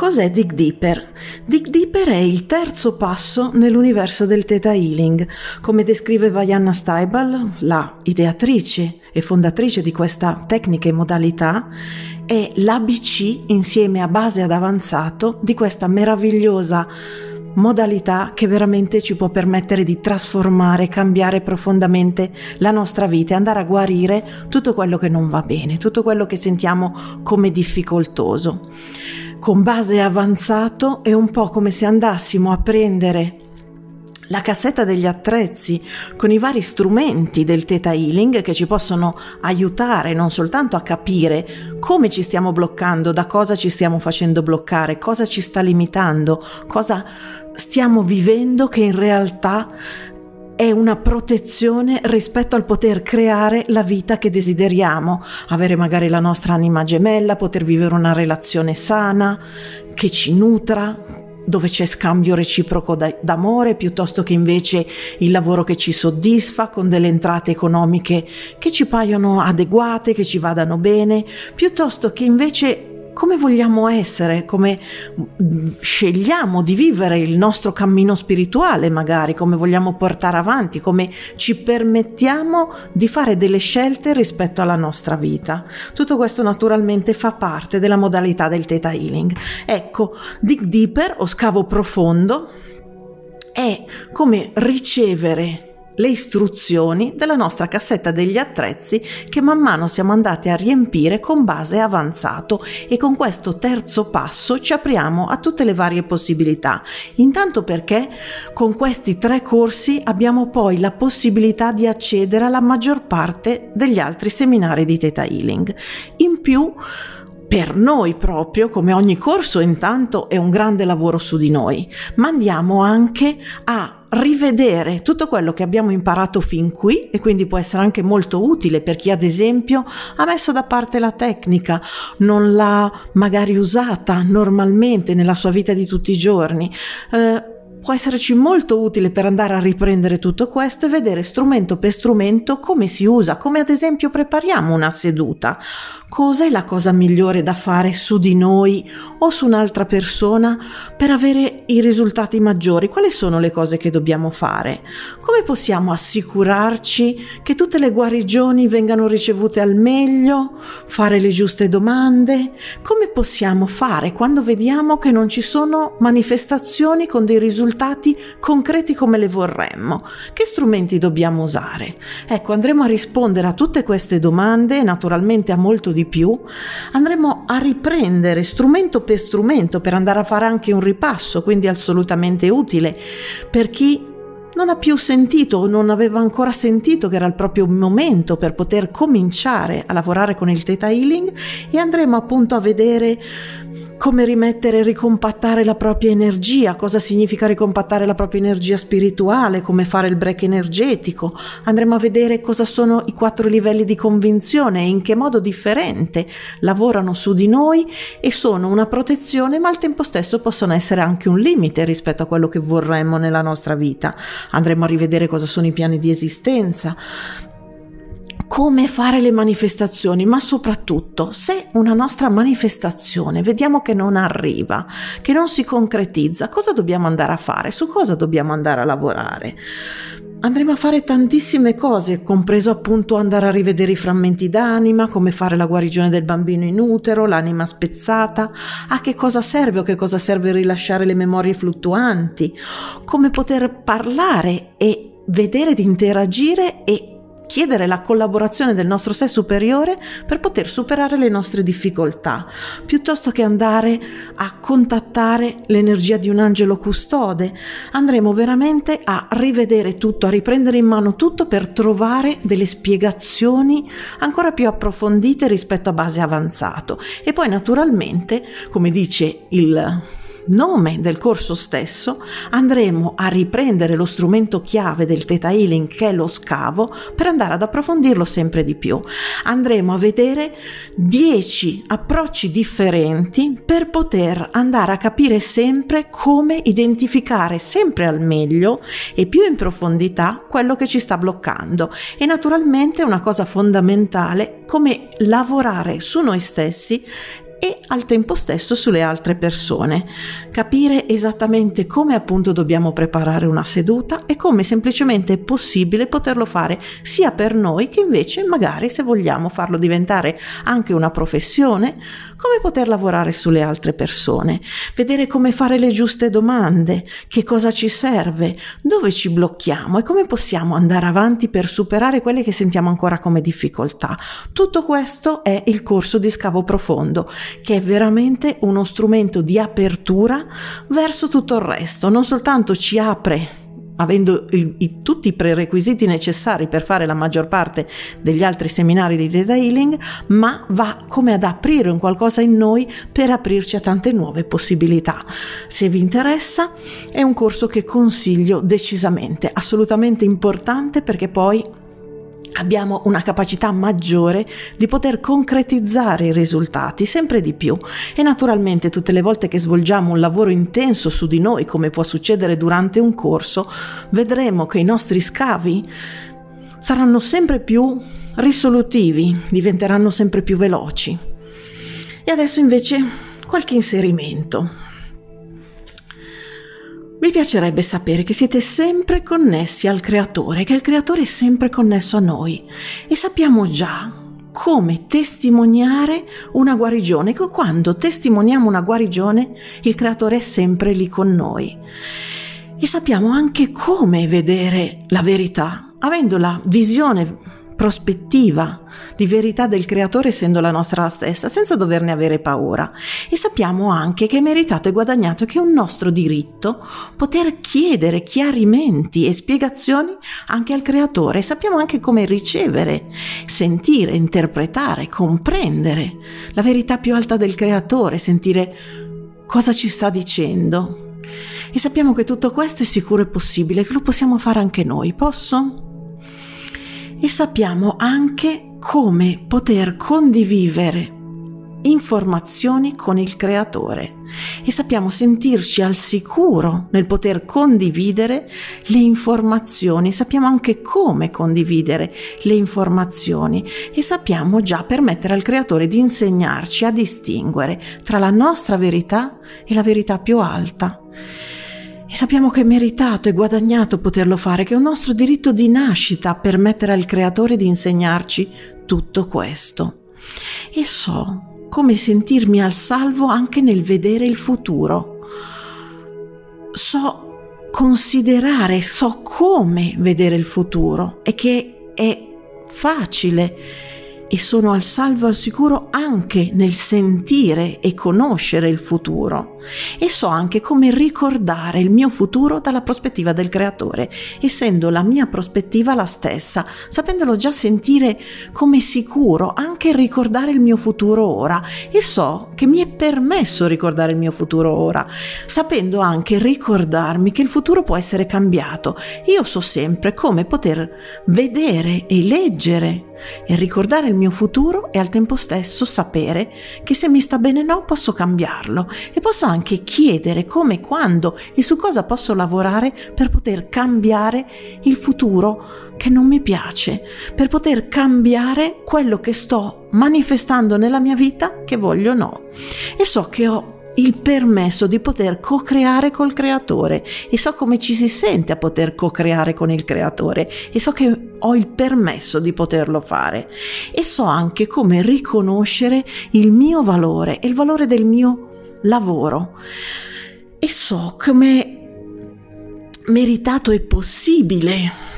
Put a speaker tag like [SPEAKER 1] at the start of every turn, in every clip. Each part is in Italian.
[SPEAKER 1] Cos'è Dig Deeper? Dig Deeper è il terzo passo nell'universo del Theta Healing. Come descrive Vajana Steibel, la ideatrice e fondatrice di questa tecnica e modalità, è l'ABC insieme a base ad avanzato di questa meravigliosa modalità che veramente ci può permettere di trasformare, cambiare profondamente la nostra vita e andare a guarire tutto quello che non va bene, tutto quello che sentiamo come difficoltoso. Con base avanzato è un po' come se andassimo a prendere la cassetta degli attrezzi con i vari strumenti del Theta Healing che ci possono aiutare non soltanto a capire come ci stiamo bloccando, da cosa ci stiamo facendo bloccare, cosa ci sta limitando, cosa stiamo vivendo che in realtà è una protezione rispetto al poter creare la vita che desideriamo, avere magari la nostra anima gemella, poter vivere una relazione sana, che ci nutra, dove c'è scambio reciproco d'amore piuttosto che invece il lavoro che ci soddisfa con delle entrate economiche che ci paiono adeguate, che ci vadano bene, piuttosto che invece come vogliamo essere, come scegliamo di vivere il nostro cammino spirituale magari, come vogliamo portare avanti, come ci permettiamo di fare delle scelte rispetto alla nostra vita. Tutto questo naturalmente fa parte della modalità del Theta Healing. Ecco, Dig Deeper o scavo profondo è come ricevere le istruzioni della nostra cassetta degli attrezzi che man mano siamo andati a riempire con base avanzato e con questo terzo passo ci apriamo a tutte le varie possibilità. Intanto perché con questi tre corsi abbiamo poi la possibilità di accedere alla maggior parte degli altri seminari di Theta Healing. In più per noi proprio, come ogni corso intanto è un grande lavoro su di noi, ma andiamo anche a rivedere tutto quello che abbiamo imparato fin qui e quindi può essere anche molto utile per chi ad esempio ha messo da parte la tecnica, non l'ha magari usata normalmente nella sua vita di tutti i giorni. Eh, può esserci molto utile per andare a riprendere tutto questo e vedere strumento per strumento come si usa, come ad esempio prepariamo una seduta. Cos'è la cosa migliore da fare su di noi o su un'altra persona per avere i risultati maggiori? Quali sono le cose che dobbiamo fare? Come possiamo assicurarci che tutte le guarigioni vengano ricevute al meglio? Fare le giuste domande? Come possiamo fare quando vediamo che non ci sono manifestazioni con dei risultati concreti come le vorremmo? Che strumenti dobbiamo usare? Ecco, andremo a rispondere a tutte queste domande naturalmente a molto di più, andremo a riprendere strumento per strumento per andare a fare anche un ripasso, quindi assolutamente utile per chi non ha più sentito o non aveva ancora sentito che era il proprio momento per poter cominciare a lavorare con il Theta Healing e andremo appunto a vedere come rimettere e ricompattare la propria energia, cosa significa ricompattare la propria energia spirituale, come fare il break energetico. Andremo a vedere cosa sono i quattro livelli di convinzione e in che modo differente lavorano su di noi e sono una protezione, ma al tempo stesso possono essere anche un limite rispetto a quello che vorremmo nella nostra vita. Andremo a rivedere cosa sono i piani di esistenza, come fare le manifestazioni, ma soprattutto se una nostra manifestazione vediamo che non arriva, che non si concretizza, cosa dobbiamo andare a fare, su cosa dobbiamo andare a lavorare. Andremo a fare tantissime cose, compreso appunto andare a rivedere i frammenti d'anima, come fare la guarigione del bambino in utero, l'anima spezzata, a che cosa serve o che cosa serve rilasciare le memorie fluttuanti, come poter parlare e vedere di interagire e chiedere la collaborazione del nostro sé superiore per poter superare le nostre difficoltà, piuttosto che andare a contattare l'energia di un angelo custode. Andremo veramente a rivedere tutto, a riprendere in mano tutto per trovare delle spiegazioni ancora più approfondite rispetto a base avanzato. E poi naturalmente, come dice il nome del corso stesso andremo a riprendere lo strumento chiave del Theta Healing che è lo scavo per andare ad approfondirlo sempre di più. Andremo a vedere 10 approcci differenti per poter andare a capire sempre come identificare sempre al meglio e più in profondità quello che ci sta bloccando e naturalmente una cosa fondamentale come lavorare su noi stessi e al tempo stesso sulle altre persone. Capire esattamente come appunto dobbiamo preparare una seduta e come semplicemente è possibile poterlo fare sia per noi che invece magari se vogliamo farlo diventare anche una professione, come poter lavorare sulle altre persone, vedere come fare le giuste domande, che cosa ci serve, dove ci blocchiamo? E come possiamo andare avanti per superare quelle che sentiamo ancora come difficoltà. Tutto questo è il corso di scavo profondo, che è veramente uno strumento di apertura verso tutto il resto, non soltanto ci apre avendo il, i, tutti i prerequisiti necessari per fare la maggior parte degli altri seminari di Theta Healing, ma va come ad aprire un qualcosa in noi per aprirci a tante nuove possibilità. Se vi interessa, è un corso che consiglio decisamente, assolutamente importante perché poi abbiamo una capacità maggiore di poter concretizzare i risultati sempre di più. E naturalmente tutte le volte che svolgiamo un lavoro intenso su di noi come può succedere durante un corso vedremo che i nostri scavi saranno sempre più risolutivi diventeranno sempre più veloci. E adesso invece qualche inserimento mi piacerebbe sapere che siete sempre connessi al creatore, che il creatore è sempre connesso a noi e sappiamo già come testimoniare una guarigione, quando testimoniamo una guarigione il creatore è sempre lì con noi. E sappiamo anche come vedere la verità, avendo la visione prospettiva di verità del creatore essendo la nostra stessa, senza doverne avere paura. E sappiamo anche che è meritato e guadagnato che è un nostro diritto poter chiedere chiarimenti e spiegazioni anche al creatore. Sappiamo anche come ricevere, sentire, interpretare, comprendere la verità più alta del creatore, sentire cosa ci sta dicendo. E sappiamo che tutto questo è sicuro e possibile, che lo possiamo fare anche noi. Posso? e sappiamo anche come poter condividere informazioni con il creatore. E sappiamo sentirci al sicuro nel poter condividere le informazioni, sappiamo anche come condividere le informazioni. E sappiamo già permettere al creatore di insegnarci a distinguere tra la nostra verità e la verità più alta. E sappiamo che è meritato e guadagnato poterlo fare, che è un nostro diritto di nascita permettere al Creatore di insegnarci tutto questo. E so come sentirmi al salvo anche nel vedere il futuro. So considerare, so come vedere il futuro e che è facile e sono al salvo al sicuro anche nel sentire e conoscere il futuro e so anche come ricordare il mio futuro dalla prospettiva del creatore, essendo la mia prospettiva la stessa, sapendolo già sentire come sicuro anche ricordare il mio futuro ora e so che mi è permesso ricordare il mio futuro ora, sapendo anche ricordarmi che il futuro può essere cambiato. Io so sempre come poter vedere e leggere e ricordare il mio futuro e al tempo stesso sapere che se mi sta bene no posso cambiarlo e posso anche chiedere come, quando e su cosa posso lavorare per poter cambiare il futuro che non mi piace, per poter cambiare quello che sto manifestando nella mia vita che voglio no. E so che ho il permesso di poter co-creare col creatore e so come ci si sente a poter co-creare con il creatore e so che ho il permesso di poterlo fare e so anche come riconoscere il mio valore e il valore del mio lavoro e so come meritato e possibile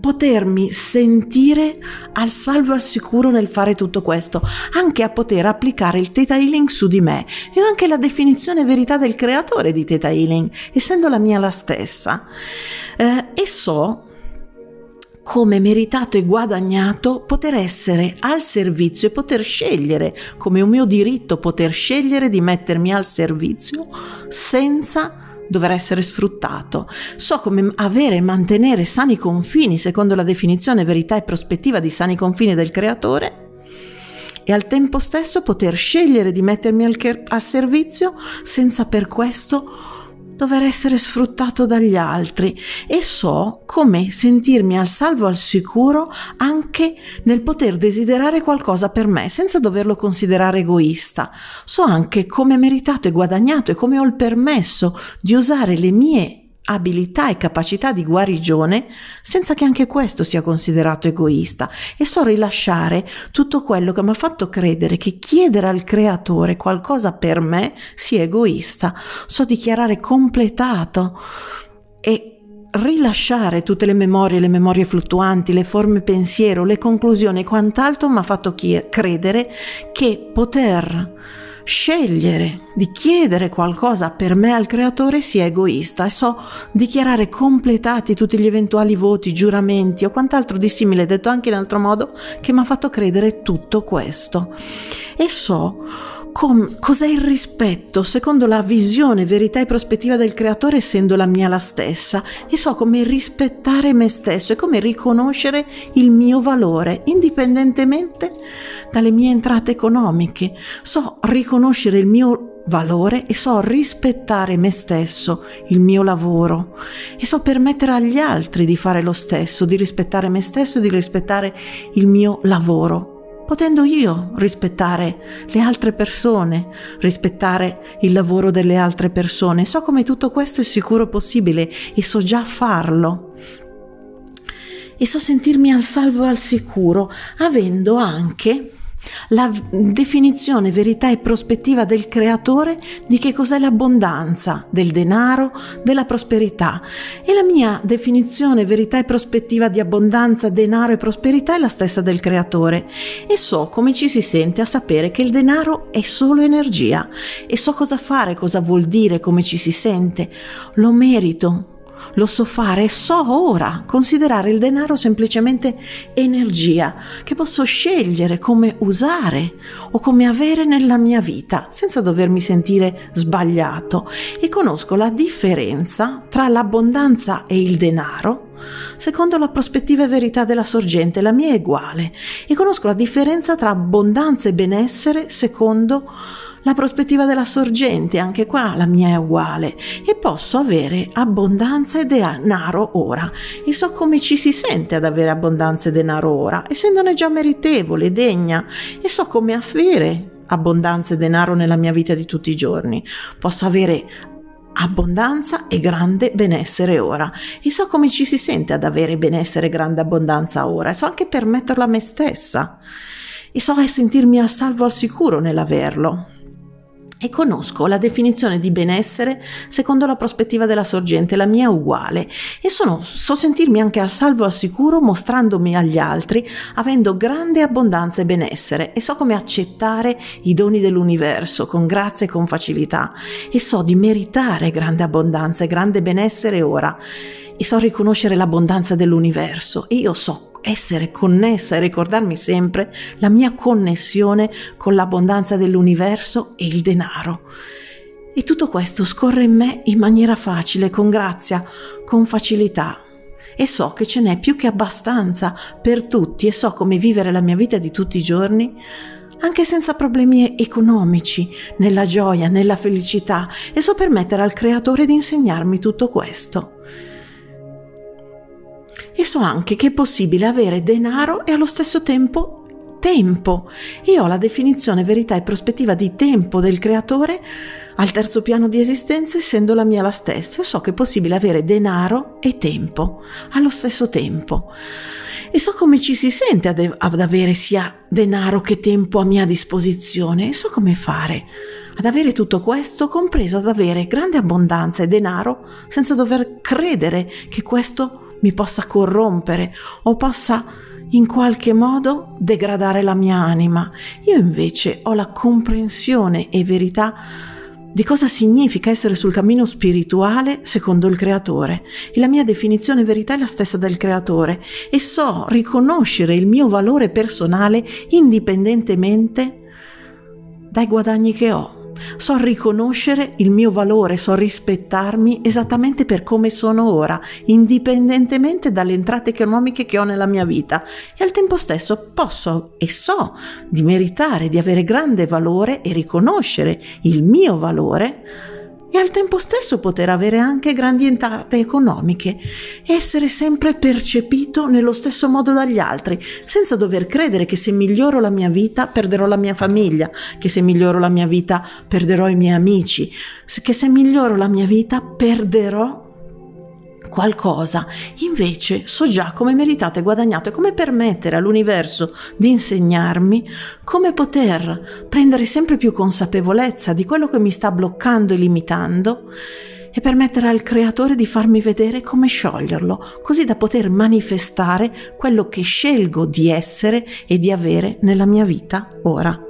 [SPEAKER 1] potermi sentire al salvo e al sicuro nel fare tutto questo, anche a poter applicare il Theta Healing su di me e anche la definizione verità del creatore di Theta Healing, essendo la mia la stessa. Eh, e so come meritato e guadagnato poter essere al servizio e poter scegliere, come un mio diritto poter scegliere di mettermi al servizio senza dover essere sfruttato. So come avere e mantenere sani confini secondo la definizione verità e prospettiva di sani confini del creatore e al tempo stesso poter scegliere di mettermi al, al servizio senza per questo dover essere sfruttato dagli altri e so come sentirmi al salvo al sicuro anche nel poter desiderare qualcosa per me senza doverlo considerare egoista. So anche come meritato e guadagnato e come ho il permesso di usare le mie abilità e capacità di guarigione senza che anche questo sia considerato egoista e so rilasciare tutto quello che mi ha fatto credere che chiedere al creatore qualcosa per me sia egoista. So dichiarare completato e rilasciare tutte le memorie, le memorie fluttuanti, le forme pensiero, le conclusioni e quant'altro mi ha fatto credere che poter scegliere di chiedere qualcosa per me al creatore sia egoista e so dichiarare completati tutti gli eventuali voti, giuramenti o quant'altro di simile, detto anche in altro modo, che mi ha fatto credere tutto questo. E so com- cos'è il rispetto secondo la visione, verità e prospettiva del creatore essendo la mia la stessa e so come rispettare me stesso e come riconoscere il mio valore indipendentemente dalle mie entrate economiche. So riconoscere il mio valore e so rispettare me stesso, il mio lavoro e so permettere agli altri di fare lo stesso, di rispettare me stesso e di rispettare il mio lavoro potendo io rispettare le altre persone, rispettare il lavoro delle altre persone. So come tutto questo è sicuro possibile e so già farlo. E so sentirmi al salvo e al sicuro, avendo anche la definizione, verità e prospettiva del creatore di che cos'è l'abbondanza, del denaro, della prosperità. E la mia definizione, verità e prospettiva di abbondanza, denaro e prosperità è la stessa del creatore. E so come ci si sente a sapere che il denaro è solo energia. E so cosa fare, cosa vuol dire, come ci si sente. Lo merito, lo so fare e so ora considerare il denaro semplicemente energia che posso scegliere come usare o come avere nella mia vita senza dovermi sentire sbagliato. E conosco la differenza tra l'abbondanza e il denaro. Secondo la prospettiva e verità della sorgente, la mia è uguale. E conosco la differenza tra abbondanza e benessere secondo la prospettiva della sorgente, anche qua la mia è uguale, e posso avere abbondanza e denaro ora. E so come ci si sente ad avere abbondanza e denaro ora, essendone già meritevole, degna, e so come avere abbondanza e denaro nella mia vita di tutti i giorni. Posso avere abbondanza e grande benessere ora. E so come ci si sente ad avere benessere e grande abbondanza ora. E so anche permetterlo a me stessa. E so sentirmi al salvo al sicuro nell'averlo e conosco la definizione di benessere secondo la prospettiva della sorgente, la mia uguale, e sono, so sentirmi anche al salvo e al sicuro mostrandomi agli altri, avendo grande abbondanza e benessere, e so come accettare i doni dell'universo con grazia e con facilità, e so di meritare grande abbondanza e grande benessere ora, e so riconoscere l'abbondanza dell'universo, e io so essere connessa e ricordarmi sempre la mia connessione con l'abbondanza dell'universo e il denaro. E tutto questo scorre in me in maniera facile, con grazia, con facilità. E so che ce n'è più che abbastanza per tutti e so come vivere la mia vita di tutti i giorni anche senza problemi economici, nella gioia, nella felicità e so permettere al creatore di insegnarmi tutto questo e so anche che è possibile avere denaro e allo stesso tempo tempo. Io ho la definizione verità e prospettiva di tempo del creatore al terzo piano di esistenza essendo la mia la stessa. So che è possibile avere denaro e tempo allo stesso tempo. E so come ci si sente ad, ad avere sia denaro che tempo a mia disposizione e so come fare ad avere tutto questo, compreso ad avere grande abbondanza e denaro senza dover credere che questo mi possa corrompere o possa in qualche modo degradare la mia anima. Io invece ho la comprensione e verità di cosa significa essere sul cammino spirituale secondo il creatore. E la mia definizione verità è la stessa del creatore. E so riconoscere il mio valore personale indipendentemente dai guadagni che ho so riconoscere il mio valore, so rispettarmi esattamente per come sono ora, indipendentemente dalle entrate economiche che ho nella mia vita. E al tempo stesso posso e so di meritare, di avere grande valore e riconoscere il mio valore e al tempo stesso poter avere anche grandi entrate economiche, essere sempre percepito nello stesso modo dagli altri, senza dover credere che se miglioro la mia vita perderò la mia famiglia, che se miglioro la mia vita perderò i miei amici, che se miglioro la mia vita perderò qualcosa. Invece so già come meritato e guadagnato e come permettere all'universo di insegnarmi come poter prendere sempre più consapevolezza di quello che mi sta bloccando e limitando e permettere al creatore di farmi vedere come scioglierlo, così da poter manifestare quello che scelgo di essere e di avere nella mia vita ora.